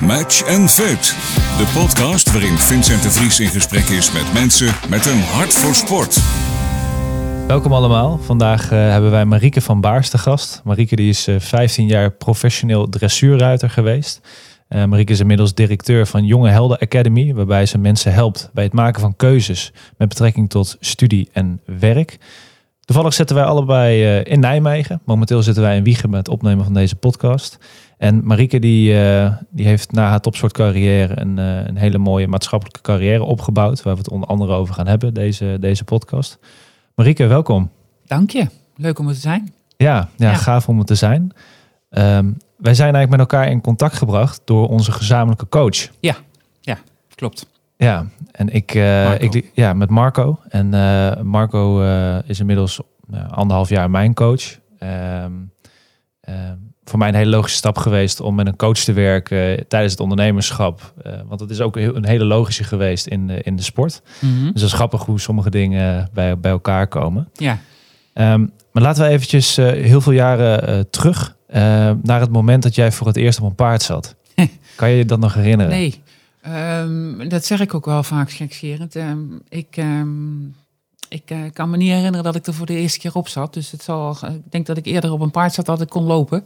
Match and Fit. De podcast waarin Vincent de Vries in gesprek is met mensen met een hart voor sport. Welkom allemaal. Vandaag eh, hebben wij Marieke van Baars te gast. Marieke die is eh, 15 jaar professioneel dressuurruiter geweest. Eh, Marieke is inmiddels directeur van Jonge Helden Academy, waarbij ze mensen helpt bij het maken van keuzes met betrekking tot studie en werk. Toevallig zitten wij allebei eh, in Nijmegen. Momenteel zitten wij in Wiegen met het opnemen van deze podcast. En Marieke die, eh, die heeft na haar topsportcarrière een, eh, een hele mooie maatschappelijke carrière opgebouwd. Waar we het onder andere over gaan hebben, deze, deze podcast. Marieke, welkom. Dank je. Leuk om er te zijn. Ja, ja, Ja. gaaf om het te zijn. Ehm, wij zijn eigenlijk met elkaar in contact gebracht door onze gezamenlijke coach. Klopt. Ja, en ik, eh, ik ja, met Marco. En Marco is inmiddels nou, anderhalf jaar mijn coach. Ehm, voor mij een hele logische stap geweest om met een coach te werken tijdens het ondernemerschap. Eh, want het is ook een hele logische geweest in de, in de sport. Dus dat is grappig hoe sommige dingen bij, bij elkaar komen. Ja. Ehm, maar laten we eventjes eh, heel veel jaren eh, terug naar het moment dat jij voor het eerst op een paard zat. kan je je dat nog herinneren? Nee. Ehm, dat zeg ik ook wel vaak gekscherend. Ehm, ik ehm, ik eh, kan me niet herinneren dat ik er voor de eerste keer op zat. Dus het zal, ik denk dat ik eerder op een paard zat dat ik kon lopen.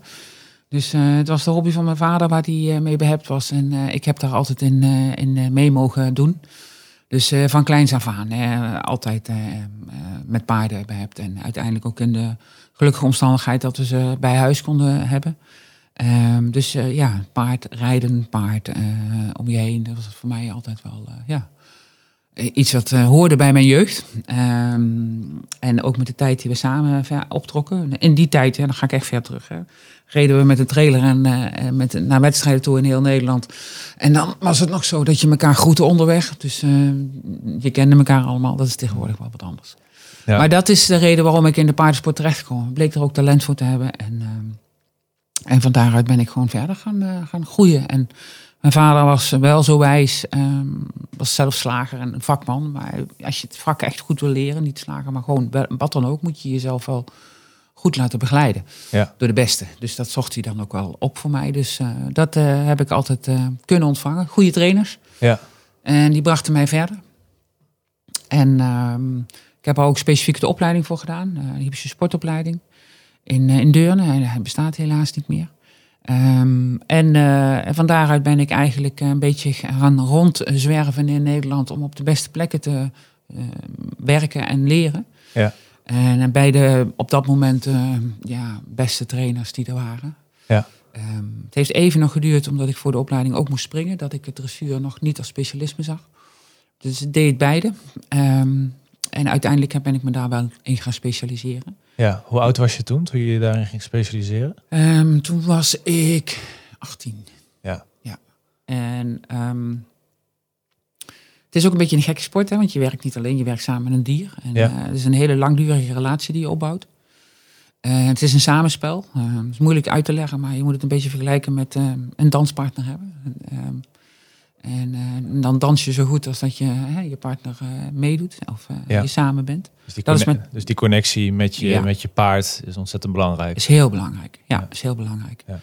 Dus eh, het was de hobby van mijn vader waar hij eh, mee behept was. En eh, ik heb daar altijd in, eh, in eh, mee mogen doen. Dus eh, van kleins af aan eh, altijd eh, eh, met paarden behept. En uiteindelijk ook in de gelukkige omstandigheid dat we ze bij huis konden hebben. Ehm, dus eh, ja, paard, rijden, paard eh, om je heen. Dat was voor mij altijd wel, eh, ja, eh, iets wat eh, hoorde bij mijn jeugd. Ehm, en ook met de tijd die we samen ver optrokken. In die tijd, hè, dan ga ik echt ver terug. Hè, reden we met een trailer en, eh, met, naar wedstrijden toe in heel Nederland. En dan was het nog zo dat je elkaar groette onderweg. Dus eh, je kende elkaar allemaal. Dat is tegenwoordig wel wat anders. Ja. Maar dat is de reden waarom ik in de paardensport terecht kwam. Ik bleek er ook talent voor te hebben. En, ehm, en van daaruit ben ik gewoon verder gaan, eh, gaan groeien. En mijn vader was wel zo wijs, ehm, was zelf slager en een vakman. Maar als je het vak echt goed wil leren, niet slager, maar gewoon wat dan ook, moet je jezelf wel goed laten begeleiden. Ja. Door de beste. Dus dat zocht hij dan ook wel op voor mij. Dus eh, dat eh, heb ik altijd eh, kunnen ontvangen. Goede trainers. Ja. En die brachten mij verder. En ehm, ik heb er ook specifiek de opleiding voor gedaan. de hypische sportopleiding. In, in Deurne. Hij, hij bestaat helaas niet meer. Ehm, en eh, en van daaruit ben ik eigenlijk een beetje gaan rondzwerven in Nederland om op de beste plekken te eh, werken en leren. Ja. En bij de op dat moment eh, ja, beste trainers die er waren. Ja. Ehm, het heeft even nog geduurd omdat ik voor de opleiding ook moest springen. Dat ik het dressuur nog niet als specialisme zag. Dus ik deed beide. Ehm, en uiteindelijk ben ik me daar wel in gaan specialiseren. Ja. Hoe oud was je toen, toen je je daarin ging specialiseren? Ehm, toen was ik 18. Ja. ja. En ehm, het is ook een beetje een gekke sport, hè, want je werkt niet alleen, je werkt samen met een dier. En, Ja. eh, het is een hele langdurige relatie die je opbouwt. Eh, het is een samenspel. Eh, het is moeilijk uit te leggen, maar je moet het een beetje vergelijken met een danspartner hebben. En eh, dan dans je zo goed als dat je hè, je partner eh, meedoet of eh, Ja. je samen bent. Dus die, Dat is met- dus die connectie met je, Ja. met je paard is ontzettend belangrijk. Is heel belangrijk. Ja, Ja. is heel belangrijk. Ja.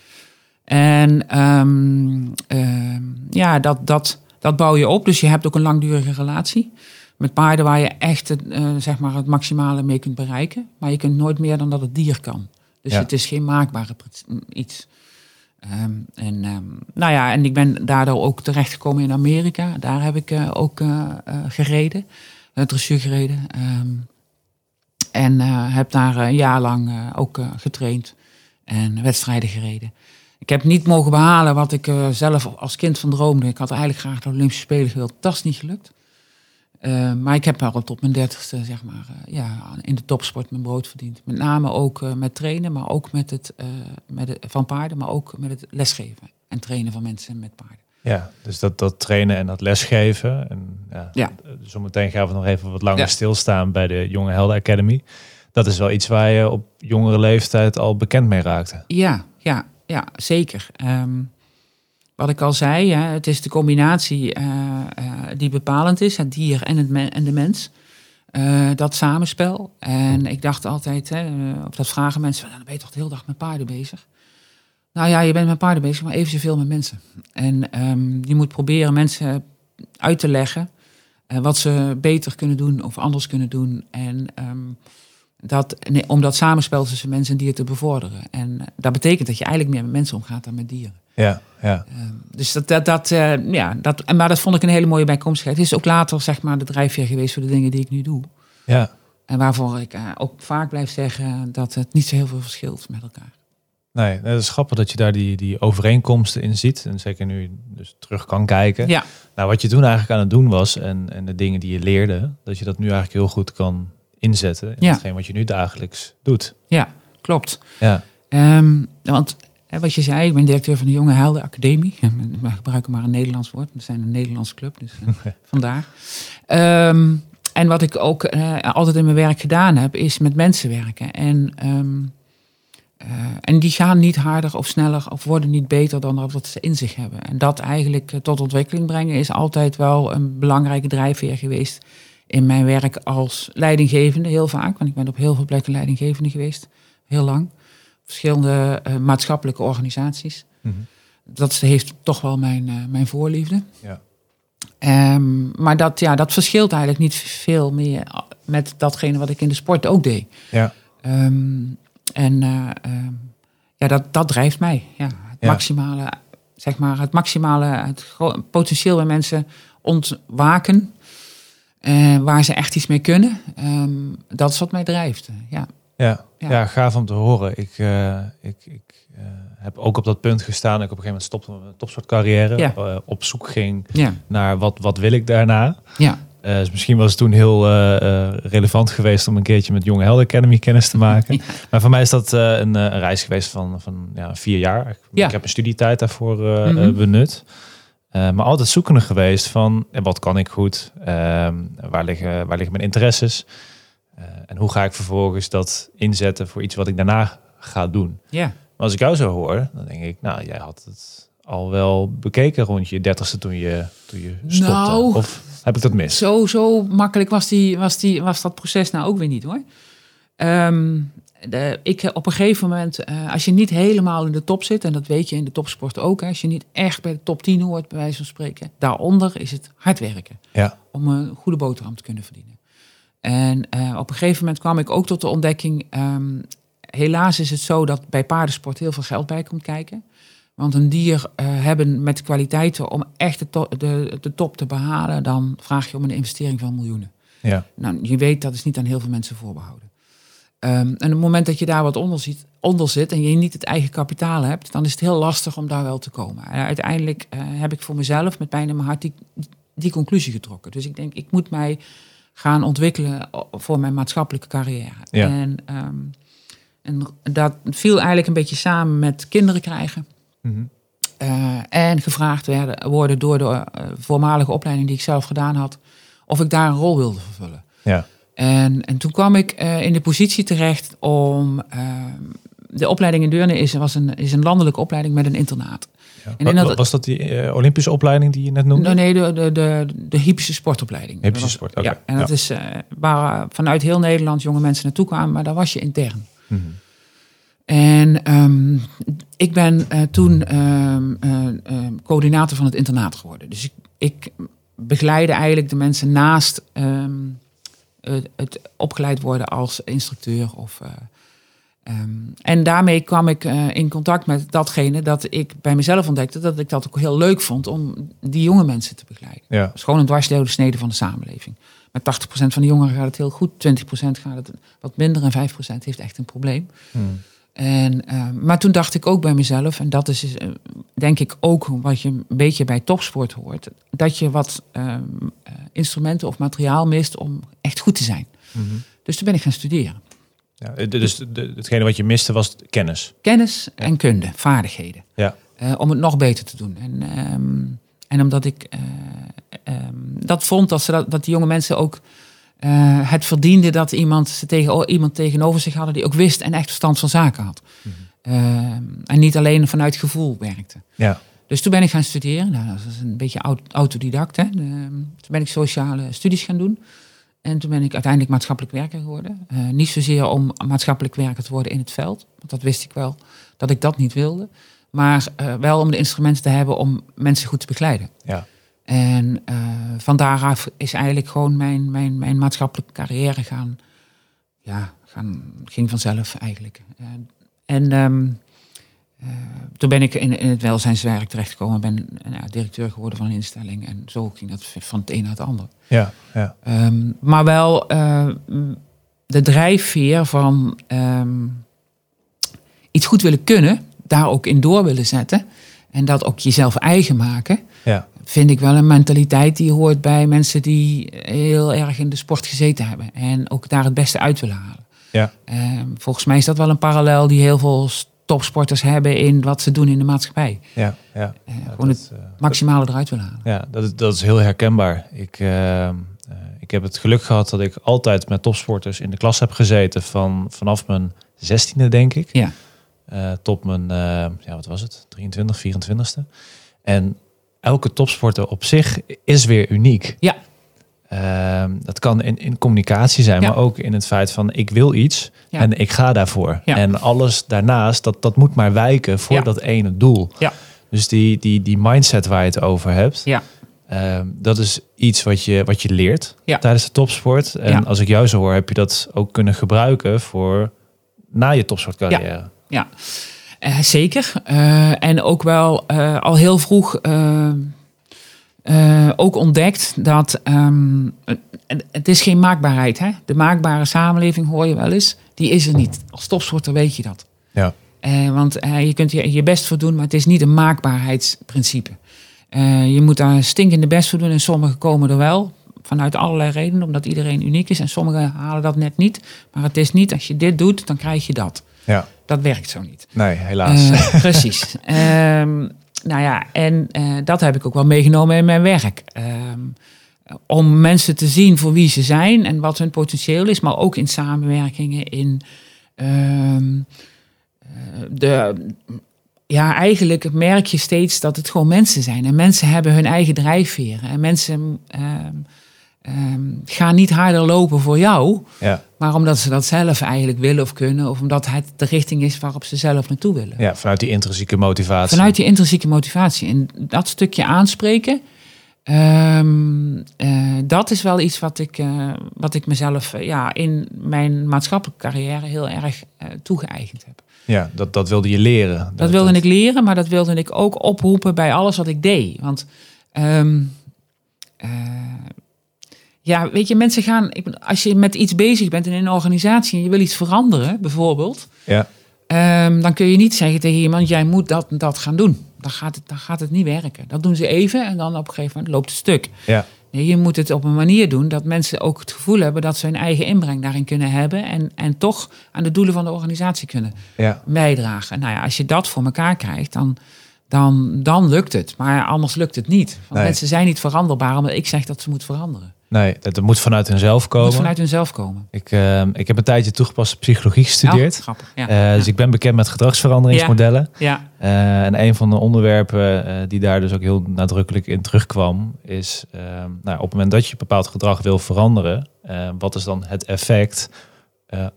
En ehm, ehm, ja, dat, dat, dat bouw je op. Dus je hebt ook een langdurige relatie. Met paarden waar je echt het, zeg maar het maximale mee kunt bereiken. Maar je kunt nooit meer dan dat het dier kan. Dus het is geen maakbare iets. Ehm, en, ehm, nou ja, en ik ben daardoor ook terechtgekomen in Amerika. Daar heb ik eh, ook eh, eh, gereden. Uh, dressuur gereden. Ehm, en heb daar een jaar lang ook getraind en wedstrijden gereden. Ik heb niet mogen behalen wat ik zelf als kind van droomde. Ik had eigenlijk graag de Olympische Spelen gewild. Dat is niet gelukt. Eh, maar ik heb wel tot mijn dertigste, zeg maar, eh, ja, in de topsport mijn brood verdiend. Met name ook eh, met trainen, maar ook met het, met het van paarden, maar ook met het lesgeven en trainen van mensen met paarden. Ja, dus dat, dat trainen en dat lesgeven. En ja, Ja. Zometeen gaan we nog even wat langer Ja. stilstaan bij de Jonge Helden Academy. Dat is wel iets waar je op jongere leeftijd al bekend mee raakte. Ja, ja, ja zeker. Ehm, wat ik al zei, hè, het is de combinatie eh, eh, die bepalend is, het dier en, het men- en de mens. Eh, dat samenspel. En ik dacht altijd, hè, of dat vragen mensen, "Nou, dan ben je toch de hele dag met paarden bezig. Nou ja, je bent met paarden bezig, maar even zoveel met mensen. En ehm, je moet proberen mensen uit te leggen wat ze beter kunnen doen of anders kunnen doen. En ehm, dat, nee, om dat samenspel tussen mensen en dieren te bevorderen. En dat betekent dat je eigenlijk meer met mensen omgaat dan met dieren. Ja, ja. Ehm, dus dat, dat, dat eh, ja, dat, en maar dat vond ik een hele mooie bijkomstigheid. Het is ook later, zeg maar, de drijfveer geweest voor de dingen die ik nu doe. ja. En waarvoor ik eh, ook vaak blijf zeggen dat het niet zo heel veel verschilt met elkaar. Nee, het is grappig dat je daar die, die overeenkomsten in ziet. En zeker nu dus terug kan kijken. Ja, Nou, wat je toen eigenlijk aan het doen was en, en de dingen die je leerde, dat je dat nu eigenlijk heel goed kan inzetten in Ja. hetgeen wat je nu dagelijks doet. ja klopt. Ja, Ehm, want hè, wat je zei, ik ben directeur van de Jonge Helden Academie. We gebruiken maar een Nederlands woord. We zijn een Nederlands club, dus eh, vandaar. Ehm, en wat ik ook eh, altijd in mijn werk gedaan heb, is met mensen werken. En, ehm, eh, en die gaan niet harder of sneller of worden niet beter dan dat wat ze in zich hebben. En dat eigenlijk tot ontwikkeling brengen is altijd wel een belangrijke drijfveer geweest in mijn werk als leidinggevende, heel vaak. Want ik ben op heel veel plekken leidinggevende geweest, heel lang. Verschillende eh, maatschappelijke organisaties. Mhm. Dat heeft toch wel mijn, eh, mijn voorliefde. ja. Ehm, maar dat, ja, dat verschilt eigenlijk niet veel meer met datgene wat ik in de sport ook deed. ja. Ehm, en eh, ehm, ja, dat, dat drijft mij. Ja, het Ja. maximale, zeg maar, het maximale het potentieel bij mensen ontwaken. eh, waar ze echt iets mee kunnen. Dat is wat mij drijft. Ja. Ja, ja. Ja. gaaf om te horen. Ik, eh, ik, ik eh, heb ook op dat punt gestaan. Ik op een gegeven moment stopte met mijn topsportcarrière. Ja. eh, op zoek ging Ja. naar wat, wat wil ik daarna. Ja. Dus misschien was het toen heel relevant geweest om een keertje met Jonge Helden Academy kennis te maken. Maar voor mij is dat een, een reis geweest van, van ja, vier jaar. Ik, Ja. ik heb een studietijd daarvoor Mhm. benut. Maar altijd zoekende geweest van wat kan ik goed? Ehm, waar, liggen, waar liggen mijn interesses? Eh, en hoe ga ik vervolgens dat inzetten voor iets wat ik daarna ga doen? ja. Maar als ik jou zo hoor, dan denk ik, nou, jij had het al wel bekeken rond je dertigste toen je, toen je stopte. Nou. of heb ik dat mis? Zo, zo makkelijk was, die, was, die, was dat proces nou ook weer niet hoor. Ehm, de, ik, op een gegeven moment, eh, als je niet helemaal in de top zit, en dat weet je in de topsport ook, hè, als je niet echt bij de top 10 hoort, bij wijze van spreken, daaronder is het hard werken Ja, om een goede boterham te kunnen verdienen. En eh, op een gegeven moment kwam ik ook tot de ontdekking, ehm, helaas is het zo dat bij paardensport heel veel geld bij komt kijken. Want een dier eh, hebben met kwaliteiten om echt de, to- de, de top te behalen, dan vraag je om een investering van miljoenen. ja, Nou, je weet dat is niet aan heel veel mensen voorbehouden. Ehm, en op het moment dat je daar wat onder, ziet, onder zit en je niet het eigen kapitaal hebt, dan is het heel lastig om daar wel te komen. En uiteindelijk eh, heb ik voor mezelf met pijn in mijn hart die, die conclusie getrokken. Dus ik denk, ik moet mij gaan ontwikkelen voor mijn maatschappelijke carrière. Ja. En, ehm, en dat viel eigenlijk een beetje samen met kinderen krijgen. Mhm. Eh, en gevraagd werden, worden door de eh, voormalige opleiding die ik zelf gedaan had, of ik daar een rol wilde vervullen. ja, En, en toen kwam ik eh, in de positie terecht om. eh, de opleiding in Deurne is, was een, is een landelijke opleiding met een internaat. En dat- was dat die eh, Olympische opleiding die je net noemde? Nee, nee, de, de, de, de hypische sportopleiding. Hypische was- sport, oké. Ja, en dat is eh, waar vanuit heel Nederland jonge mensen naartoe kwamen, maar daar was je intern. Mhm. En ehm, ik ben eh, toen ehm, eh, ehm, coördinator van het internaat geworden. Dus ik, ik begeleide eigenlijk de mensen naast het, het opgeleid worden als instructeur. Of, eh, ehm, en daarmee kwam ik eh, in contact met datgene dat ik bij mezelf ontdekte. Dat ik dat ook heel leuk vond om die jonge mensen te begeleiden. Ja, gewoon een dwarsdode snede van de samenleving. Met 80% van de jongeren gaat het heel goed, 20% gaat het wat minder en 5% heeft echt een probleem. Mhm. En, eh, maar toen dacht ik ook bij mezelf, en dat is eh, denk ik ook wat je een beetje bij topsport hoort, dat je wat ehm, eh, instrumenten of materiaal mist om echt goed te zijn. Mhm. Dus toen ben ik gaan studeren. Ja. eh, Dus hetgene wat je miste was kennis. Kennis en kunde, vaardigheden. Ja, eh, om het nog beter te doen. En, ehm, en omdat ik eh, ehm, dat vond dat, ze dat, dat die jonge mensen ook het verdienden dat iemand, ze tegen, iemand tegenover zich hadden die ook wist en echt verstand van zaken had. Ehm, en niet alleen vanuit gevoel werkte. ja, Dus toen ben ik gaan studeren. Nou, dat is een beetje aut- autodidact. Hè. Toen ben ik sociale studies gaan doen. En toen ben ik uiteindelijk maatschappelijk werker geworden. Eh, niet zozeer om maatschappelijk werker te worden in het veld. Want dat wist ik wel, dat ik dat niet wilde. Maar eh, wel om de instrumenten te hebben om mensen goed te begeleiden. Ja. En uh, van daaraf is eigenlijk gewoon mijn, mijn, mijn maatschappelijke carrière gaan. Ja, gaan, ging vanzelf eigenlijk. En um, uh, toen ben ik in, in het welzijnswerk terechtgekomen. Ben nou, directeur geworden van een instelling. En zo ging dat van het een naar het ander. Ja, ja. Um, maar wel de drijfveer van um, iets goed willen kunnen. Daar ook in door willen zetten. En dat ook jezelf eigen maken. Ja vind ik wel een mentaliteit die hoort bij mensen die heel erg in de sport gezeten hebben. En ook daar het beste uit willen halen. Ja. Uh, volgens mij is dat wel een parallel die heel veel topsporters hebben in wat ze doen in de maatschappij. Ja, ja. Uh, gewoon dat, het maximale eruit willen halen. Ja, dat is, dat is heel herkenbaar. Ik, uh, ik heb het geluk gehad dat ik altijd met topsporters in de klas heb gezeten van vanaf mijn zestiende, denk ik. Ja. tot mijn, ja, wat was het? 23, 24ste. En elke topsporter op zich is weer uniek. Ja. Uh, dat kan in, in communicatie zijn, Ja. maar ook in het feit van ik wil iets Ja. en ik ga daarvoor. Ja. En alles daarnaast, dat, dat moet maar wijken voor dat ene doel. Ja. Dus die, die, die mindset waar je het over hebt, Ja. ehm, dat is iets wat je, wat je leert tijdens de topsport. En als ik jou zo hoor, heb je dat ook kunnen gebruiken voor na je topsportcarrière. Ja, Eh, zeker. Eh, en ook wel eh, al heel vroeg eh, ook ontdekt dat ehm, het, is geen maakbaarheid. Hè? De maakbare samenleving hoor je wel eens. Die is er niet. Als topsporter weet je dat. Ja. Eh, want eh, je kunt je, je best voor doen, maar het is niet een maakbaarheidsprincipe. Je moet daar stinkende best voor doen en sommigen komen er wel. Vanuit allerlei redenen, omdat iedereen uniek is. En sommigen halen dat net niet. Maar het is niet, als je dit doet, dan krijg je dat. ja. Dat werkt zo niet. Nee, helaas. Precies. Nou ja, en eh, dat heb ik ook wel meegenomen in mijn werk. Ehm, om mensen te zien voor wie ze zijn en wat hun potentieel is, maar ook in samenwerkingen, in ehm, eh, de. Ja, eigenlijk merk je steeds dat het gewoon mensen zijn. En mensen hebben hun eigen drijfveren. En mensen ehm, ehm, gaan niet harder lopen voor jou, ja. maar omdat ze dat zelf eigenlijk willen of kunnen, of omdat het de richting is waarop ze zelf naartoe willen. ja, vanuit die intrinsieke motivatie. Vanuit die intrinsieke motivatie. En dat stukje aanspreken, ehm, eh, dat is wel iets wat ik, eh, wat ik mezelf eh, ja, in mijn maatschappelijke carrière heel erg toegeëigend heb. Ja, dat, dat wilde je leren. Dat wilde ik leren, maar dat wilde ik ook oproepen bij alles wat ik deed. Want ehm, eh, ja, weet je, mensen gaan. Ik, als je met iets bezig bent in een organisatie en je wil iets veranderen, bijvoorbeeld, Ja, Ehm, dan kun je niet zeggen tegen iemand, jij moet dat en dat gaan doen. Dan gaat, het, dan gaat het niet werken. Dat doen ze even en dan op een gegeven moment loopt het stuk. ja, Nee, je moet het op een manier doen dat mensen ook het gevoel hebben dat ze hun eigen inbreng daarin kunnen hebben. En, en toch aan de doelen van de organisatie kunnen ja. bijdragen. Nou ja, als je dat voor elkaar krijgt, dan, dan, dan lukt het. Maar anders lukt het niet. Want Nee. mensen zijn niet veranderbaar omdat ik zeg dat ze moeten veranderen. Nee, dat, dat moet vanuit hunzelf komen. moet vanuit hunzelf komen. Ik, eh, ik heb een tijdje toegepaste psychologie gestudeerd. Oh, grappig. Ja. Eh, Dus ik ben bekend met gedragsveranderingsmodellen. ja. Eh, en een van de onderwerpen eh, die daar dus ook heel nadrukkelijk in terugkwam, is eh, nou, op het moment dat je bepaald gedrag wil veranderen, wat is dan het effect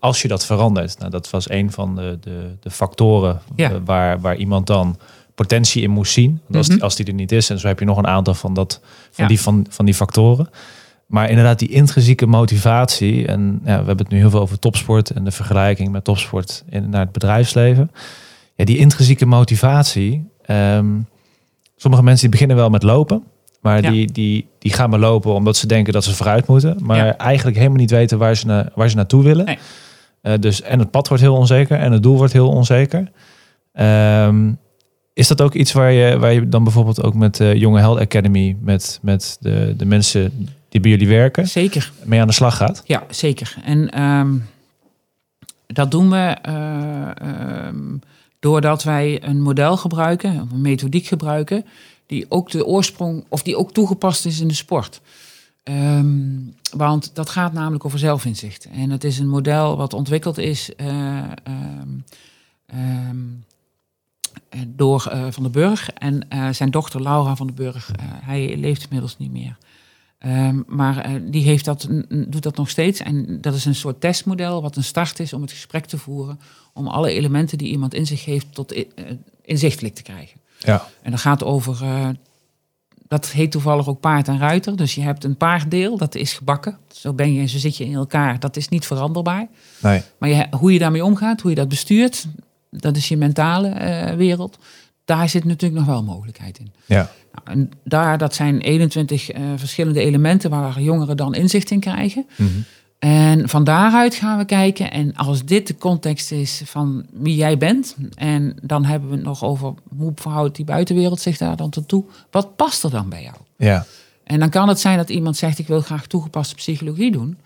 als je dat verandert? Nou, dat was een van de, de, de factoren waar, waar iemand dan potentie in moest zien. Want als, Mhm. die, als die er niet is, en zo heb je nog een aantal van, dat, van, die, van, van die factoren. Maar inderdaad, die intrinsieke motivatie. En ja, we hebben het nu heel veel over topsport en de vergelijking met topsport in, naar het bedrijfsleven. Ja, die intrinsieke motivatie. ehm, sommige mensen die beginnen wel met lopen. Maar Ja. die, die, die gaan maar lopen omdat ze denken dat ze vooruit moeten. Maar Ja. eigenlijk helemaal niet weten waar ze, na, waar ze naartoe willen. Nee. Eh, dus, en het pad wordt heel onzeker en het doel wordt heel onzeker. Ehm, is dat ook iets waar je, waar je dan bijvoorbeeld ook met de Jonge Held Academy, met, met de, de mensen die bij jullie werken, Zeker. mee aan de slag gaat? Ja, zeker. En ehm, dat doen we eh, ehm, doordat wij een model gebruiken, een methodiek gebruiken, die ook de oorsprong, of die ook toegepast is in de sport. Ehm, want dat gaat namelijk over zelfinzicht. En het is een model wat ontwikkeld is eh, door eh, Van den Burg en zijn dochter Laura van den Burg. Hij leeft inmiddels niet meer. Ehm, maar eh, die heeft dat, doet dat nog steeds. En dat is een soort testmodel wat een start is om het gesprek te voeren. Om alle elementen die iemand in zich heeft tot, eh, inzichtelijk te krijgen. Ja. En dat gaat over, eh, dat heet toevallig ook paard en ruiter. Dus je hebt een paarddeel, dat is gebakken. Zo ben je en zo zit je in elkaar. Dat is niet veranderbaar. Nee. Maar je, hoe je daarmee omgaat, hoe je dat bestuurt, dat is je mentale wereld. Daar zit natuurlijk nog wel mogelijkheid in. Ja. Nou, en daar, dat zijn 21 eh, verschillende elementen waar jongeren dan inzicht in krijgen. Mhm. En van daaruit gaan we kijken. En als dit de context is van wie jij bent. En dan hebben we het nog over hoe verhoudt die buitenwereld zich daar dan toe. Wat past er dan bij jou? Ja. En dan kan het zijn dat iemand zegt: Ik wil graag toegepaste psychologie doen.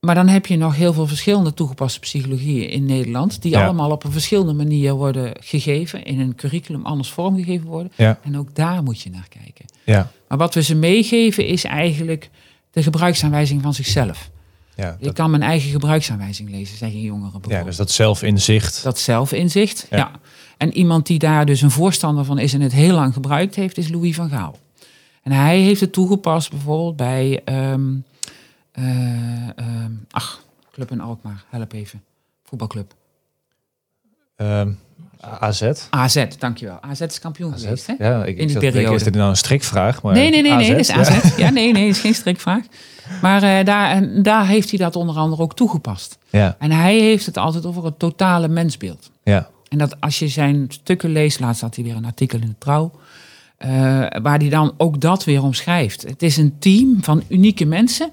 Maar dan heb je nog heel veel verschillende toegepaste psychologieën in Nederland. Die Ja. allemaal op een verschillende manier worden gegeven. In een curriculum anders vormgegeven worden. Ja. En ook daar moet je naar kijken. Ja. Maar wat we ze meegeven is eigenlijk de gebruiksaanwijzing van zichzelf. Ja. Je Dat, kan mijn eigen gebruiksaanwijzing lezen, zeggen jongeren ja, dus dat zelfinzicht. Dat zelfinzicht, Ja. ja. En iemand die daar dus een voorstander van is en het heel lang gebruikt heeft, is Louis van Gaal. En hij heeft het toegepast bijvoorbeeld bij, ehm, eh, ehm, ach, Club in Alkmaar, help even. Voetbalclub. Ehm, AZ. AZ, dankjewel. AZ is kampioen AZ. geweest, hè? Ja, ik, die denken, periode. is dit nou een strikvraag? Maar Nee, nee, nee, nee, dat is. AZ. Ja, nee, nee, is geen strikvraag. Maar eh, daar, en daar heeft hij dat onder andere ook toegepast. Ja, En hij heeft het altijd over het totale mensbeeld. ja, En dat als je zijn stukken leest, laatst had hij weer een artikel in de Trouw, eh, waar hij dan ook dat weer omschrijft. Het is een team van unieke mensen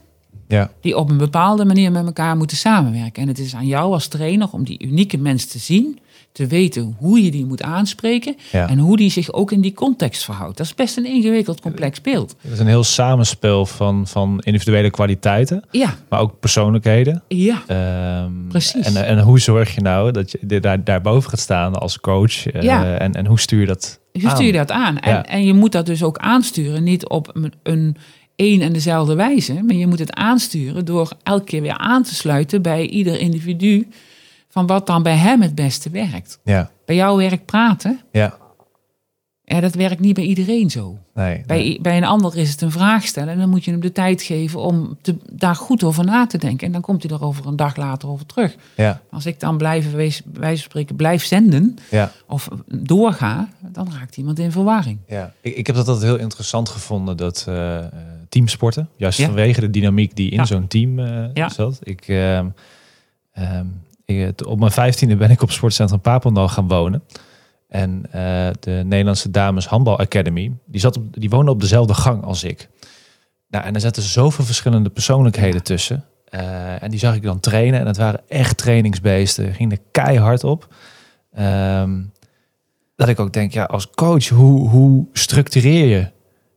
ja, die op een bepaalde manier met elkaar moeten samenwerken. En het is aan jou als trainer om die unieke mens te zien, te weten hoe je die moet aanspreken ja. en hoe die zich ook in die context verhoudt. Dat is best een ingewikkeld, complex beeld. Het is een heel samenspel van, van individuele kwaliteiten, Ja, maar ook persoonlijkheden. ja, Ehm, Precies. En, en hoe zorg je nou dat je daar, daarboven gaat staan als coach? Eh, en, en hoe stuur je dat hoe stuur je dat aan? En, Ja. en je moet dat dus ook aansturen, niet op een één en dezelfde wijze, maar je moet het aansturen door elke keer weer aan te sluiten bij ieder individu van wat dan bij hem het beste werkt. Ja, Bij jou werkt praten, ja, ja, dat werkt niet bij iedereen zo. nee. Bij, nee. bij een ander is het een vraag stellen en dan moet je hem de tijd geven om te, daar goed over na te denken. En dan komt hij er over een dag later over terug. Ja, Als ik dan blijf, bij wijze van spreken, blijf zenden ja, of doorga, dan raakt iemand in verwarring. ja. Ik, ik heb dat altijd heel interessant gevonden, dat eh, teamsporten. Juist Ja. vanwege de dynamiek die in Ja. zo'n team eh, Ja. zat. Ik, ehm, ehm, ik, op mijn vijftiende ben ik op sportcentrum Papendal gaan wonen. En eh, de Nederlandse Dames Handbal Academy, die, zat op, die woonde op dezelfde gang als ik. Nou, en er zaten zoveel verschillende persoonlijkheden tussen. Eh, en die zag ik dan trainen. En het waren echt trainingsbeesten. Ging er keihard op. Ehm, dat ik ook denk, ja, als coach, hoe, hoe structureer je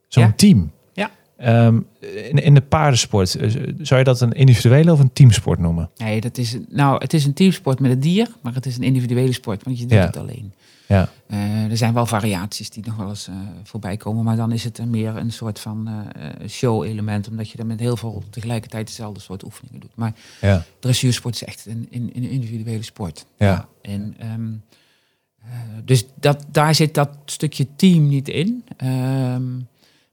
zo'n Ja. team? Ehm, in, in de paardensport, eh, zou je dat een individuele of een teamsport noemen? Nee, dat is, nou, het is een teamsport met het dier, maar het is een individuele sport, want je doet Ja. het alleen. Ja, Eh, er zijn wel variaties die nog wel eens eh, voorbij komen, maar dan is het meer een soort van eh, show-element, omdat je dan met heel veel tegelijkertijd dezelfde soort oefeningen doet. Maar ja, dressuursport is echt een, een, een individuele sport. Ja. En, ehm, eh, dus dat, daar zit dat stukje team niet in. Ehm,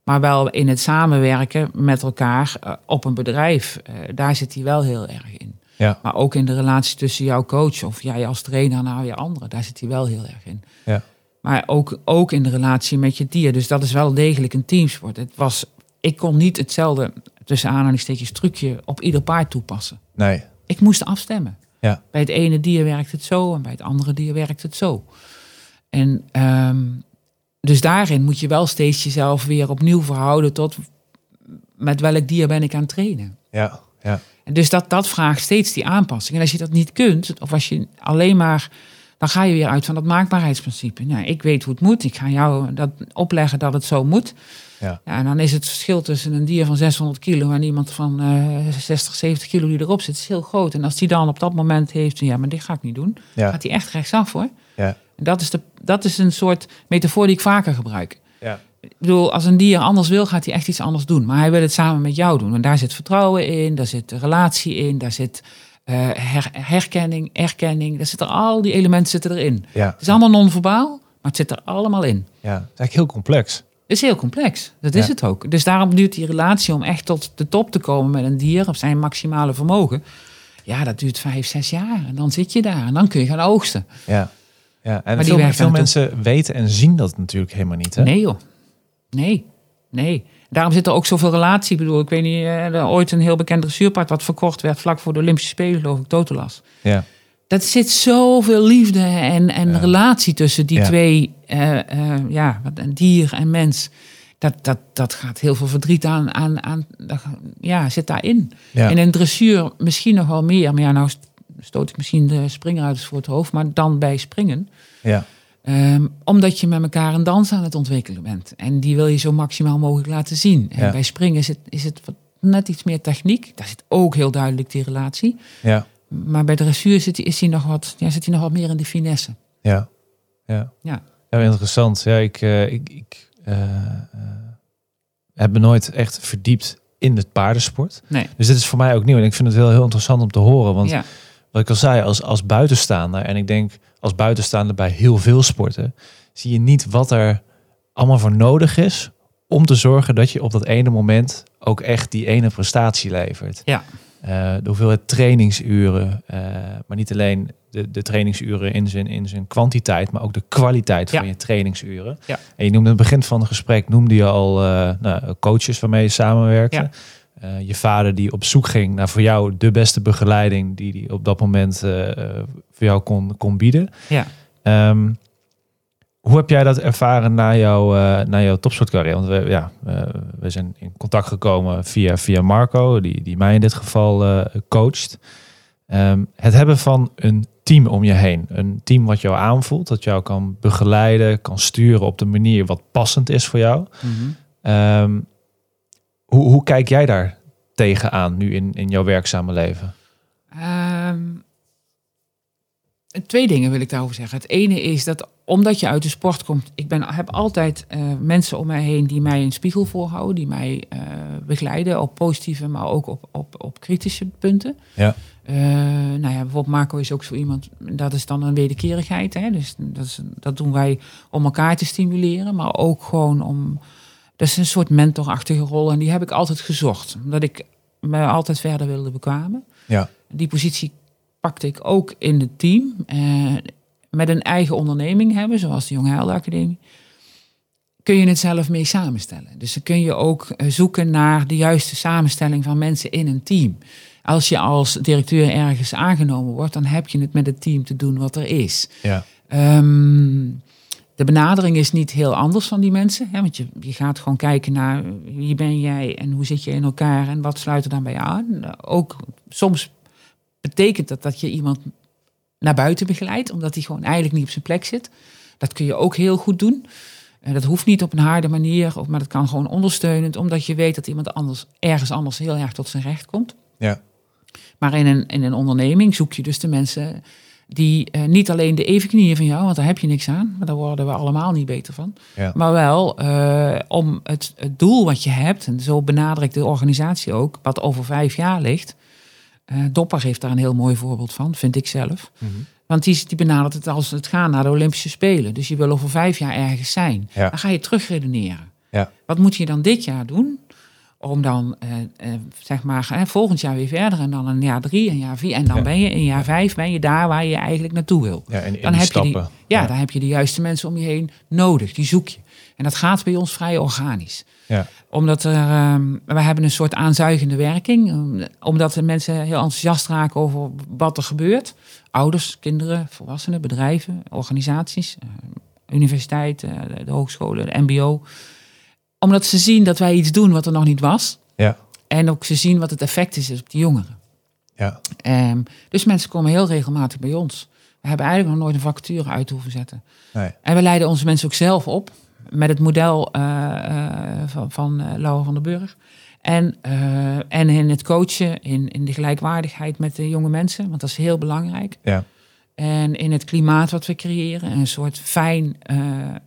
maar wel in het samenwerken met elkaar eh, op een bedrijf. eh, daar zit hij wel heel erg in. ja, Maar ook in de relatie tussen jouw coach of jij als trainer naar je anderen. Daar zit hij wel heel erg in. ja, Maar ook, ook in de relatie met je dier. Dus dat is wel degelijk een teamsport. Het was, ik kon niet hetzelfde, tussen aanhalingstekens, trucje op ieder paard toepassen. nee, Ik moest afstemmen. Ja. Bij het ene dier werkt het zo en bij het andere dier werkt het zo. En ehm, dus daarin moet je wel steeds jezelf weer opnieuw verhouden tot met welk dier ben ik aan het trainen. ja, ja, En dus dat, dat vraagt steeds die aanpassing. En als je dat niet kunt, of als je alleen maar, dan ga je weer uit van dat maakbaarheidsprincipe. Nou, ik weet hoe het moet, ik ga jou dat opleggen dat het zo moet. ja, Ja, en dan is het verschil tussen een dier van 600 kilo en iemand van eh 60, 70 kilo die erop zit, is heel groot. En als die dan op dat moment heeft, ja, maar dit ga ik niet doen, ja, gaat hij echt rechtsaf hoor. ja, dat is, de, dat is een soort metafoor die ik vaker gebruik. ja, Ik bedoel, als een dier anders wil, gaat hij echt iets anders doen. Maar hij wil het samen met jou doen. En daar zit vertrouwen in, daar zit relatie in, daar zit her- herkenning, erkenning. Daar zitten al die elementen zitten erin. ja, Het is allemaal non-verbaal, maar het zit er allemaal in. ja. Het is eigenlijk heel complex. Het is heel complex. Dat Ja. is het ook. Dus daarom duurt die relatie om echt tot de top te komen met een dier of zijn maximale vermogen. Ja, dat duurt vijf, zes jaar. En dan zit je daar en dan kun je gaan oogsten. Ja, Ja, en die veel, veel mensen weten en zien dat natuurlijk helemaal niet. Hè? Nee joh. Nee. Nee. Daarom zit er ook zoveel relatie. Ik bedoel, ik weet niet, eh, er ooit een heel bekend dressuurpaard wat verkocht werd vlak voor de Olympische Spelen, geloof ik, Totolas. Ja. Dat zit zoveel liefde en, en Ja. relatie tussen die Ja. twee, eh, eh, ja, wat een dier en mens. Dat, dat, dat gaat heel veel verdriet aan, aan, aan ja, zit daarin. Ja. En in dressuur misschien nog wel meer. Maar ja, nou stoot ik misschien de springruiters voor het hoofd. Maar dan bij springen. Ja. Ehm, omdat je met elkaar een dans aan het ontwikkelen bent. En die wil je zo maximaal mogelijk laten zien. En Ja. bij springen is het, is het net iets meer techniek. Daar zit ook heel duidelijk die relatie. Ja. Maar bij dressuur zit, is die nog wat, ja, zit hij nog wat meer in de finesse. Ja. Ja. Ja. Ja, interessant. Ja, ik, eh, ik, ik eh, eh, heb me nooit echt verdiept in het paardensport. Nee. Dus dit is voor mij ook nieuw. En ik vind het wel heel interessant om te horen. Want ja. Wat ik al zei, als, als buitenstaander, en ik denk als buitenstaander bij heel veel sporten, zie je niet wat er allemaal voor nodig is om te zorgen dat je op dat ene moment ook echt die ene prestatie levert. Ja. Eh, de hoeveelheid trainingsuren, eh, maar niet alleen de, de trainingsuren in zijn, in zijn kwantiteit, maar ook de kwaliteit van Ja. je trainingsuren. Ja. En je noemde in het begin van het gesprek, noemde je al eh, nou, coaches waarmee je samenwerkte. Ja. Eh, je vader die op zoek ging naar voor jou de beste begeleiding die hij op dat moment eh, eh, voor jou kon, kon bieden. Ja. Ehm, hoe heb jij dat ervaren na, jouw eh na jouw topsportcarrière? Want we, ja, we zijn in contact gekomen via, via Marco, die, die mij in dit geval coacht. Ehm, het hebben van een team om je heen. Een team wat jou aanvoelt, dat jou kan begeleiden, kan sturen op de manier wat passend is voor jou. Ehm, hoe, hoe kijk jij daar tegenaan nu in, in jouw werkzame leven? Ehm, twee dingen wil ik daarover zeggen. Het ene is dat omdat je uit de sport komt, ik ben, heb altijd eh, mensen om mij heen die mij een spiegel voorhouden, die mij eh, begeleiden op positieve, maar ook op, op, op kritische punten. Ja. Eh, nou ja, bijvoorbeeld Marco is ook zo iemand, dat is dan een wederkerigheid. Hè? Dus dat, is, dat doen wij om elkaar te stimuleren, maar ook gewoon om. Dat is een soort mentorachtige rol en die heb ik altijd gezocht, omdat ik me altijd verder wilde bekwamen. Ja. Die positie pakte ik ook in het team. Eh, met een eigen onderneming hebben, zoals de Jonge Helden Academie. Kun je het zelf mee samenstellen. Dus dan kun je ook eh, zoeken naar de juiste samenstelling van mensen in een team. Als je als directeur ergens aangenomen wordt, dan heb je het met het team te doen wat er is. Ja. Ehm, de benadering is niet heel anders van die mensen. Hè, want je, je gaat gewoon kijken naar wie ben jij en hoe zit je in elkaar en wat sluit er dan bij je aan. Ook soms betekent dat dat je iemand naar buiten begeleidt, omdat hij gewoon eigenlijk niet op zijn plek zit. Dat kun je ook heel goed doen. Eh, dat hoeft niet op een harde manier, maar dat kan gewoon ondersteunend, omdat je weet dat iemand anders ergens anders heel erg tot zijn recht komt. Ja. Maar in een, in een onderneming zoek je dus de mensen die eh, niet alleen de evenknieën van jou, want daar heb je niks aan, maar daar worden we allemaal niet beter van. Ja. Maar wel eh, om het, het doel wat je hebt, en zo benadrukt de organisatie ook, wat over vijf jaar ligt. Eh, Dopper heeft daar een heel mooi voorbeeld van, vind ik zelf. Mhm. Want die, die benadert het als het gaat naar de Olympische Spelen. Dus je wil over vijf jaar ergens zijn. Ja. Dan ga je terugredeneren. Ja. Wat moet je dan dit jaar doen? Om dan, eh, eh, zeg maar, volgend jaar weer verder. En dan een jaar drie, een jaar vier. En dan Ja. ben je in jaar vijf ben je daar waar je eigenlijk naartoe wil. Ja, en Dan heb je die-. Ja, dan heb je de juiste mensen om je heen nodig. Die zoek je. En dat gaat bij ons vrij organisch Ja. omdat er, ehm, we hebben een soort aanzuigende werking. um, Omdat de mensen heel enthousiast raken over wat er gebeurt. Ouders, kinderen, volwassenen, bedrijven, organisaties, eh, universiteiten, de, de hogescholen, de mbo. Omdat ze zien dat wij iets doen wat er nog niet was. Ja. En ook ze zien wat het effect is op die jongeren. Ja. Ehm, dus mensen komen heel regelmatig bij ons. We hebben eigenlijk nog nooit een vacature uit hoeven zetten. Nee. En we leiden onze mensen ook zelf op met het model eh, eh, van, van eh, Laura van der Burg. En, en in het coachen, in, in de gelijkwaardigheid met de jonge mensen, want dat is heel belangrijk. Ja. En in het klimaat wat we creëren, een soort fijn, eh,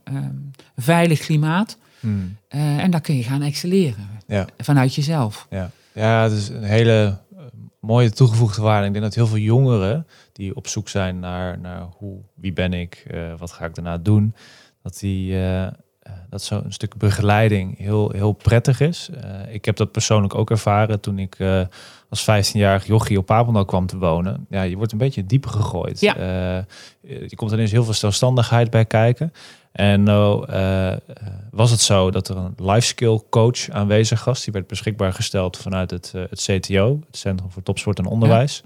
ehm, veilig klimaat. Hmm. Eh, en daar kun je gaan excelleren Ja. vanuit jezelf. Ja, ja het is een hele eh, mooie toegevoegde waarde. Ik denk dat heel veel jongeren die op zoek zijn naar, naar hoe, wie ben ik, eh, wat ga ik daarna doen, dat die dat zo'n stuk begeleiding heel, heel prettig is. Ik heb dat persoonlijk ook ervaren toen ik als 15-jarig jochie op Papendal kwam te wonen. Ja, je wordt een beetje dieper gegooid. Ja. je komt ineens heel veel zelfstandigheid bij kijken. En nou was het zo dat er een life skill coach aanwezig was. Die werd beschikbaar gesteld vanuit het, het CTO, het Centrum voor Topsport en Onderwijs.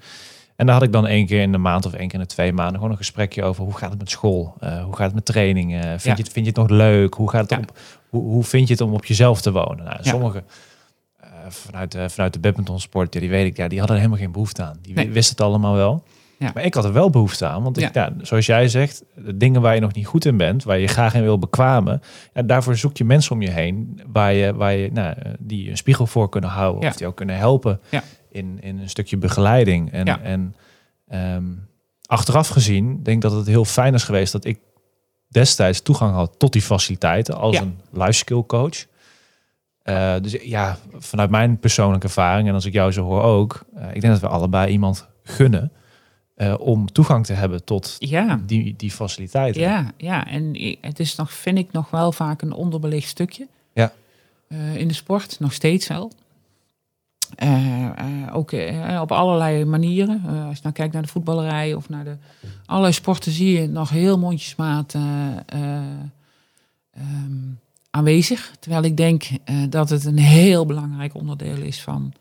En daar had ik dan één keer in de maand of één keer in de twee maanden gewoon een gesprekje over hoe gaat het met school? Uh, hoe gaat het met trainingen? Vind, je het, vind je het nog leuk? Hoe, gaat het op, hoe, hoe vind je het om op jezelf te wonen? Nou, Sommigen vanuit, vanuit de badmintonsport, die weet ik, ja, die hadden er helemaal geen behoefte aan. Die nee. wisten het allemaal wel. Ja. Maar ik had er wel behoefte aan. Want ik, ja. zoals jij zegt, de dingen waar je nog niet goed in bent, waar je graag in wil bekwamen, ja, daarvoor zoek je mensen om je heen waar je, waar je, nou, die een spiegel voor kunnen houden of die ook kunnen helpen in, in een stukje begeleiding. En, en ehm, achteraf gezien denk ik dat het heel fijn is geweest dat ik destijds toegang had tot die faciliteiten als een life skill coach. Uh, dus ja, vanuit mijn persoonlijke ervaring en als ik jou zo hoor ook, uh, ik denk dat we allebei iemand gunnen uh, om toegang te hebben tot ja. die, die faciliteiten. Ja, ja, en het is nog, vind ik nog wel vaak een onderbelicht stukje. Ja. in de sport, nog steeds wel. Uh, uh, ook op allerlei manieren. als je nou kijkt naar de voetballerij of naar de allerlei sporten, zie je nog heel mondjesmaat um, aanwezig. Terwijl ik denk dat het een heel belangrijk onderdeel is van,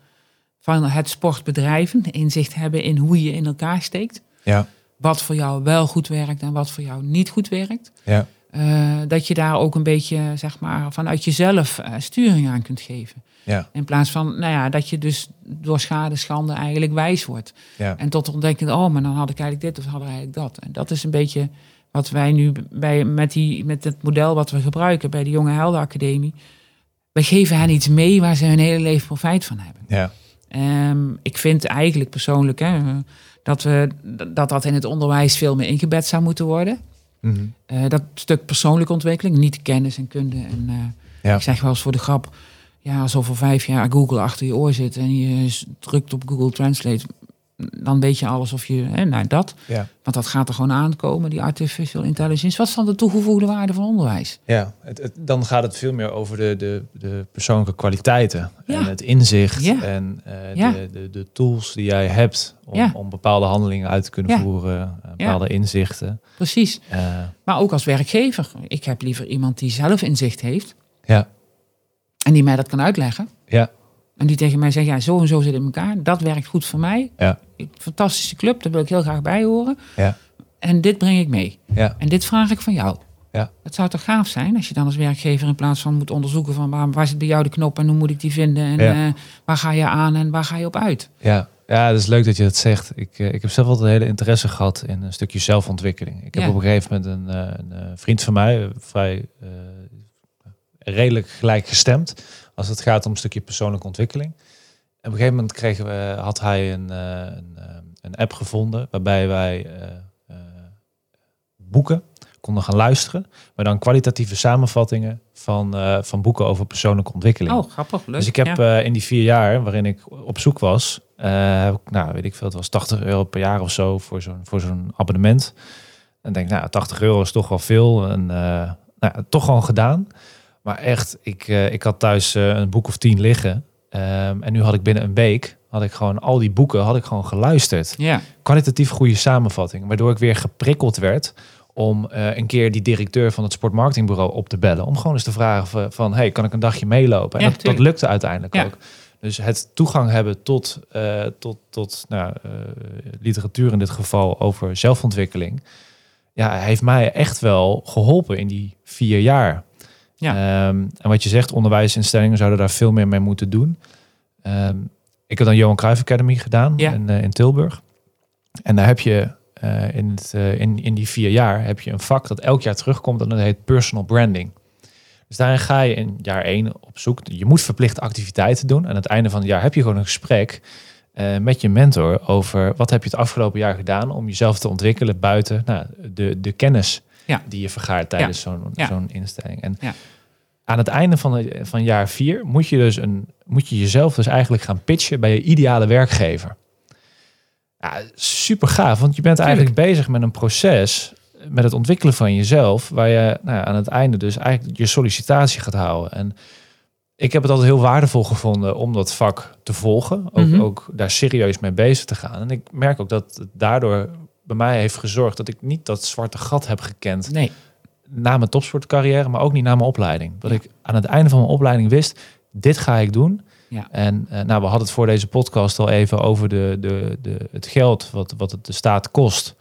van het sportbedrijven. Inzicht hebben in hoe je in elkaar steekt. Ja. Wat voor jou wel goed werkt en wat voor jou niet goed werkt. Ja. dat je daar ook een beetje zeg maar, vanuit jezelf sturing aan kunt geven. Ja. In plaats van, nou ja, dat je dus door schade, schande eigenlijk wijs wordt. Ja. En tot ontdekken, oh, maar dan had ik eigenlijk dit of had ik eigenlijk dat. En dat is een beetje wat wij nu bij, met, die, met het model wat we gebruiken bij de Jonge Helden Academie. We geven hen iets mee waar ze hun hele leven profijt van hebben. Ja. Um, ik vind eigenlijk persoonlijk hè, dat, we, dat dat in het onderwijs veel meer ingebed zou moeten worden. Mm -hmm. uh, dat stuk persoonlijke ontwikkeling, niet kennis en kunde. En, uh, ja. Ik zeg wel eens voor de grap, ja, als over vijf jaar Google achter je oor zit en je drukt op Google Translate, dan weet je alles of je, hè, nou dat. Ja. Want dat gaat er gewoon aankomen, die artificial intelligence. Wat is dan de toegevoegde waarde van onderwijs? Ja, het, het, dan gaat het veel meer over de, de, de persoonlijke kwaliteiten ja. en het inzicht ja. en uh, ja. de, de, de tools die jij hebt om, om bepaalde handelingen uit te kunnen voeren, uh, bepaalde inzichten. Precies. Uh, maar ook als werkgever. Ik heb liever iemand die zelf inzicht heeft. Ja. En die mij dat kan uitleggen. Ja. En die tegen mij zegt, ja, zo en zo zit het in elkaar. Dat werkt goed voor mij. Ja. Fantastische club, daar wil ik heel graag bij horen. Ja. En dit breng ik mee. Ja. En dit vraag ik van jou. Ja. Het zou toch gaaf zijn als je dan als werkgever in plaats van moet onderzoeken van waar, waar zit bij jou de knop en hoe moet ik die vinden en Ja. eh, waar ga je aan en waar ga je op uit. Ja. ja, dat is leuk dat je dat zegt. Ik, eh, ik heb zelf altijd een hele interesse gehad in een stukje zelfontwikkeling. Ik heb Ja. op een gegeven moment een, eh, een vriend van mij, vrij redelijk gelijkgestemd, als het gaat om een stukje persoonlijke ontwikkeling. En op een gegeven moment kregen we, had hij een, eh, een, eh, een app gevonden waarbij wij eh, boeken konden gaan luisteren, maar dan kwalitatieve samenvattingen van, van boeken over persoonlijke ontwikkeling. Oh, grappig, leuk. Dus ik heb ja. in die vier jaar waarin ik op zoek was, heb ik, nou weet ik veel, het was 80 euro per jaar of zo voor zo'n voor zo'n abonnement. En denk, nou, 80 euro is toch wel veel. En nou, toch gewoon gedaan. Maar echt, ik, eh, ik had thuis eh, een boek of tien liggen. Ehm, en nu had ik binnen een week, had ik gewoon al die boeken, had ik gewoon geluisterd. ja, Kwalitatief goede samenvatting, waardoor ik weer geprikkeld werd om eh, een keer die directeur van het sportmarketingbureau op te bellen. Om gewoon eens te vragen van, van hey, kan ik een dagje meelopen? En Ja, dat, dat lukte uiteindelijk Ja. ook. Dus het toegang hebben tot, tot, tot nou, literatuur in dit geval over zelfontwikkeling. Ja, heeft mij echt wel geholpen in die vier jaar. Ja. Ehm, en wat je zegt, onderwijsinstellingen zouden daar veel meer mee moeten doen. Ehm, ik heb dan Johan Cruijff Academy gedaan Ja. in, eh, in Tilburg. En daar heb je eh, in, het, eh, in, in die vier jaar heb je een vak dat elk jaar terugkomt en dat heet personal branding. Dus daarin ga je in jaar één op zoek. Je moet verplichte activiteiten doen. En aan het einde van het jaar heb je gewoon een gesprek met je mentor over wat heb je het afgelopen jaar gedaan om jezelf te ontwikkelen buiten nou, de, de kennis Ja. die je vergaart tijdens zo'n instelling. En aan het einde van, de, van jaar vier moet je dus een, moet je jezelf dus eigenlijk gaan pitchen bij je ideale werkgever. Ja, super gaaf, want je bent Tuurlijk. eigenlijk bezig met een proces met het ontwikkelen van jezelf, waar je nou ja, aan het einde dus eigenlijk je sollicitatie gaat houden. En ik heb het altijd heel waardevol gevonden om dat vak te volgen, ook, Mhm. ook daar serieus mee bezig te gaan. En ik merk ook dat het daardoor bij mij heeft gezorgd dat ik niet dat zwarte gat heb gekend Nee. na mijn topsportcarrière, maar ook niet na mijn opleiding. Dat ik aan het einde van mijn opleiding wist, dit ga ik doen. Ja. En eh, nou, we hadden het voor deze podcast al even over de, de, de, het geld wat, wat het de staat kost.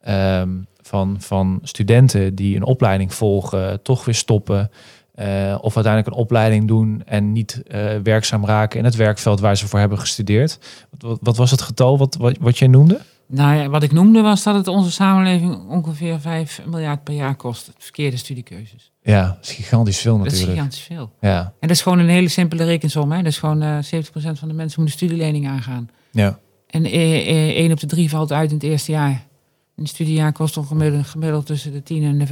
ehm, van, van studenten die een opleiding volgen, toch weer stoppen. eh, of uiteindelijk een opleiding doen en niet eh, werkzaam raken in het werkveld waar ze voor hebben gestudeerd. Wat, wat, wat was het getal wat, wat, wat jij noemde? Nou ja, wat ik noemde was dat het onze samenleving ongeveer 5 miljard per jaar kost. Verkeerde studiekeuzes. Ja, dat is gigantisch veel Dat is natuurlijk. gigantisch veel. Ja, En dat is gewoon een hele simpele rekensom. Hè? Dat is gewoon eh 70% van de mensen moeten studielening aangaan. ja, En eh, eh, 1 op de 3 valt uit in het eerste jaar. Een studiejaar kost gemiddeld, gemiddeld tussen de 10 en de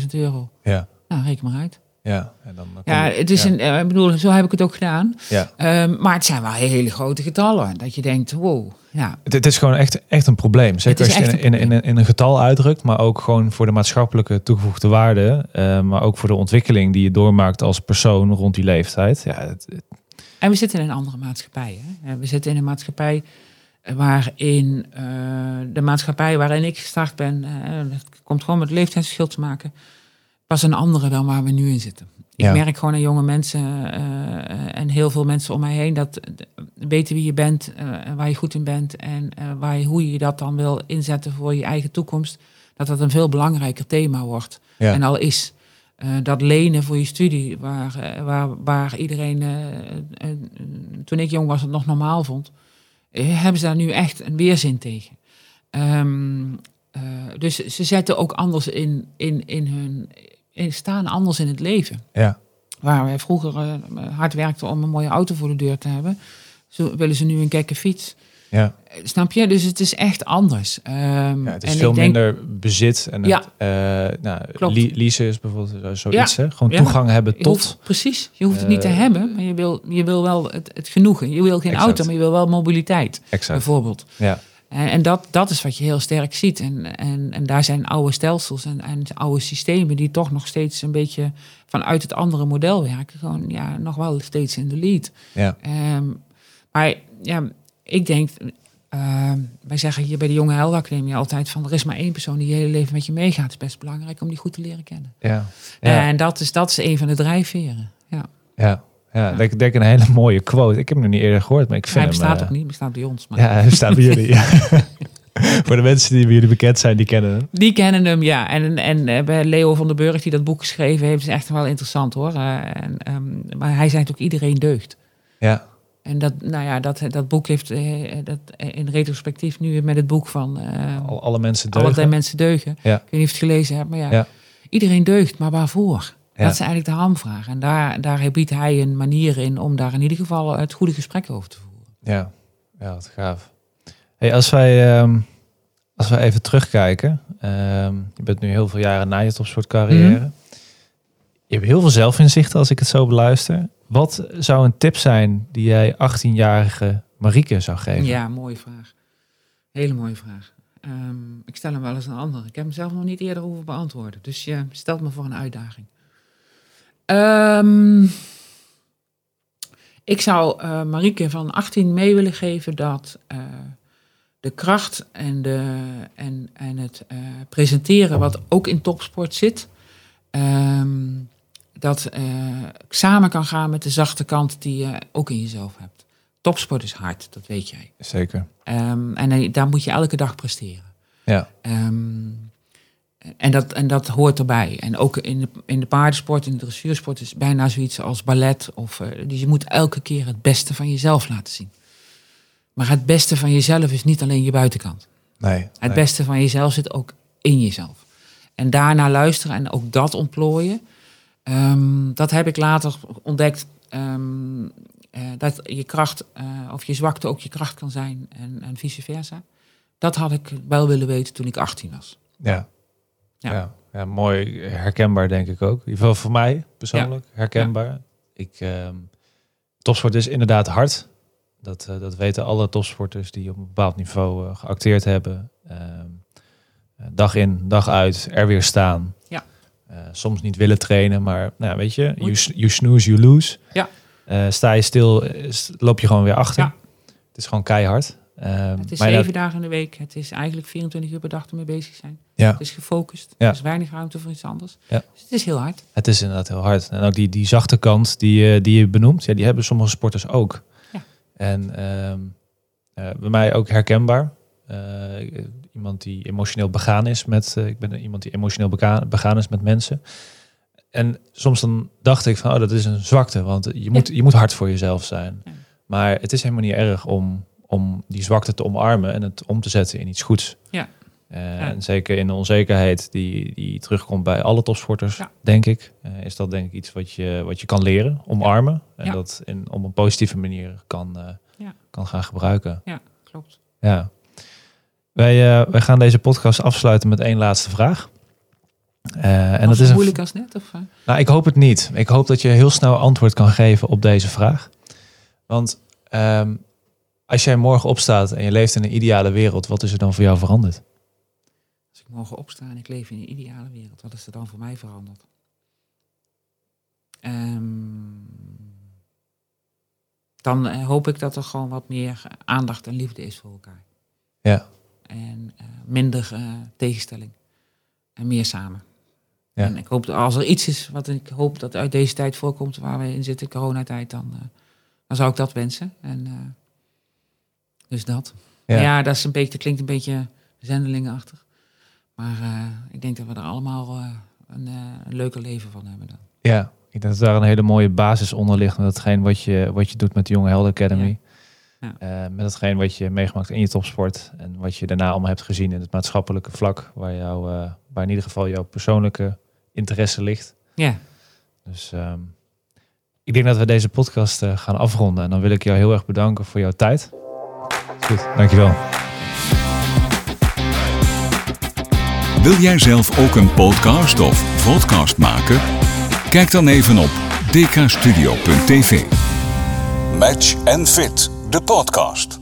15.000 euro. ja, Nou, reken maar uit. Ja. En dan, dan Ja, het is ja. een, eh, ik bedoel, zo heb ik het ook gedaan. Ja. Ehm, maar het zijn wel hele grote getallen. Dat je denkt, wow, ja, Het, het is gewoon echt, echt een probleem. Zeker als je in, een in, in, in een getal uitdrukt, maar ook gewoon voor de maatschappelijke toegevoegde waarde. eh, maar ook voor de ontwikkeling die je doormaakt als persoon rond die leeftijd. Ja, het, het- En we zitten in een andere maatschappij. Hè? We zitten in een maatschappij waarin eh, de maatschappij waarin ik gestart ben, eh, dat komt gewoon met leeftijdsverschil te maken, was een andere dan waar we nu in zitten. Ik Ja. merk gewoon aan jonge mensen eh, en heel veel mensen om mij heen dat weten wie je bent, eh, en waar je goed in bent en eh, waar je, hoe je dat dan wil inzetten voor je eigen toekomst, dat dat een veel belangrijker thema wordt ja, en al is. Dat lenen voor je studie, waar, waar, waar iedereen, toen ik jong was, het nog normaal vond, hebben ze daar nu echt een weerzin tegen. Ehm, eh, dus ze zetten ook anders in, in, in hun, staan anders in het leven. ja, Waar wij vroeger eh, hard werkten om een mooie auto voor de deur te hebben, zo willen ze nu een gekke fiets. ja. Eh, Snap je? Dus het is echt anders. Ehm, ja, het is en veel ik denk- minder bezit. En Ja. het, eh, nou, le- leasen is bijvoorbeeld zo- zoiets. Hè? Gewoon Ja. toegang hebben tot. hoeft- precies, je hoeft het niet te Eh, hebben, maar je wil, je wil wel het, het genoegen. Je wil geen Exact. auto, maar je wil wel mobiliteit, Exact. bijvoorbeeld. Ja, En, dat, dat is wat je heel sterk ziet. En, en, en daar zijn oude stelsels en, en oude systemen die toch nog steeds een beetje vanuit het andere model werken. Gewoon ja, nog wel steeds in de lead. ja, Ehm, maar ja, ik denk, ehm, wij zeggen hier bij de Jonge Helden Academie altijd van er is maar één persoon die je hele leven met je meegaat. Het is best belangrijk om die goed te leren kennen. ja. ja. En dat is, dat is een van de drijfveren. Ja. ja. Ja, denk, denk een hele mooie quote. Ik heb hem nog niet eerder gehoord, maar ik vind Hij bestaat eh, ook niet, bestaat bij ons. Maar Ja, hij staat bij jullie. Voor de mensen die bij jullie bekend zijn, die kennen hem. Die kennen hem, ja. En, en eh, bij Leo van den Burg, die dat boek geschreven heeft, is echt wel interessant hoor. Eh, en, ehm, maar hij zegt ook iedereen deugt. Ja, En dat, nou ja, dat, dat boek heeft dat, in retrospectief nu met het boek van al, alle mensen deugen. mensen deugen. Ja. Ik weet niet of je het gelezen hebt, maar ja. Ja. Iedereen deugt, maar waarvoor? Ja. Dat is eigenlijk de hamvraag. En daar, daar biedt hij een manier in om daar in ieder geval het goede gesprek over te voeren. Ja, ja wat gaaf. Hey, als, wij, ehm, als wij even terugkijken. ehm, je bent nu heel veel jaren na je topsportcarrière. Mhm. Je hebt heel veel zelfinzichten als ik het zo beluister. Wat zou een tip zijn die jij 18-jarige Marieke zou geven? Ja, mooie vraag. Hele mooie vraag. Ehm, ik stel hem wel eens een ander. Ik heb hem zelf nog niet eerder hoeven beantwoorden. Dus je stelt me voor een uitdaging. Ehm, ik zou eh Marieke van 18 mee willen geven dat eh, de kracht en, de, en, en het eh, presenteren, wat ook in topsport zit, ehm, dat samen kan gaan met de zachte kant die je ook in jezelf hebt. Topsport is hard, dat weet jij. Zeker. Ehm, en daar moet je elke dag presteren. Ja, en, dat, en dat hoort erbij. En ook in de, in de paardensport, in de dressuursport is bijna zoiets als ballet. Of, eh, dus je moet elke keer het beste van jezelf laten zien. Maar het beste van jezelf is niet alleen je buitenkant. nee. Het beste van jezelf zit ook in jezelf. En daarna luisteren en ook dat ontplooien. Ehm, dat heb ik later ontdekt. ehm, eh, dat je kracht eh, of je zwakte ook je kracht kan zijn en, en vice versa. Dat had ik wel willen weten toen ik 18 was. Ja. Ja. Ja. Ja. mooi herkenbaar denk ik ook. In ieder geval voor mij persoonlijk herkenbaar. Ik, ehm, topsport is inderdaad hard. Dat, eh, dat weten alle topsporters die op een bepaald niveau eh, geacteerd hebben. Ehm, eh, dag in, dag uit, er weer staan. Ja. Soms niet willen trainen, maar nou, weet je, you, you snooze, you lose. Ja. Sta je stil, loop je gewoon weer achter. Ja. Het is gewoon keihard. Ehm, Het is zeven dagen in de week. Het is eigenlijk 24 uur per dag ermee bezig zijn. Ja. Het is gefocust. Ja. Er is weinig ruimte voor iets anders. Ja. Dus het is heel hard. Het is inderdaad heel hard. En ook die, die zachte kant die, eh, die je benoemt, ja, die hebben sommige sporters ook. Ja. En ehm, eh, bij mij ook herkenbaar. Eh, iemand die emotioneel begaan is met. ik ben iemand die emotioneel bega- begaan is met mensen. En soms dan dacht ik van, oh, dat is een zwakte, want je moet, je moet hard voor jezelf zijn. Ja. Maar het is helemaal niet erg om, om die zwakte te omarmen en het om te zetten in iets goeds. Ja. Eh, En zeker in de onzekerheid die, die terugkomt bij alle topsporters, Ja. denk ik, eh, is dat denk ik iets wat je, wat je kan leren, omarmen. En Ja. dat in, op een positieve manier kan, eh, Ja. kan gaan gebruiken. Klopt. Ja. Wij, wij gaan deze podcast afsluiten met één laatste vraag. En dat is een, moeilijk als net? Of, nou, ik hoop het niet. Ik hoop dat je heel snel antwoord kan geven op deze vraag. Want ehm, als jij morgen opstaat en je leeft in een ideale wereld, wat is er dan voor jou veranderd? Als ik morgen opsta en ik leef in een ideale wereld, wat is er dan voor mij veranderd? Ehm, dan eh, hoop ik dat er gewoon wat meer aandacht en liefde is voor elkaar. Ja. En eh, minder eh, tegenstelling. En meer samen. Ja. En ik hoop dat als er iets is wat ik hoop dat uit deze tijd voorkomt waar we in zitten, coronatijd, dan, dan zou ik dat wensen. En, dus dat. Ja. Dat is een beetje, dat klinkt een beetje zendelingenachtig. Maar eh, ik denk dat we er allemaal eh, een, eh, een leuker leven van hebben dan. Ja, ik denk dat daar een hele mooie basis onder ligt met hetgeen wat je, wat je doet met de Jonge Helden Academy. Ja. Met hetgeen wat je meegemaakt in je topsport en wat je daarna allemaal hebt gezien in het maatschappelijke vlak, waar, jou, waar in ieder geval jouw persoonlijke interesse ligt. Ja, Dus ehm, ik denk dat we deze podcast gaan afronden. En dan wil ik jou heel erg bedanken voor jouw tijd. Goed, dankjewel. Wil jij zelf ook een podcast of podcast maken? Kijk dan even op dkstudio.tv. Match and Fit, de podcast.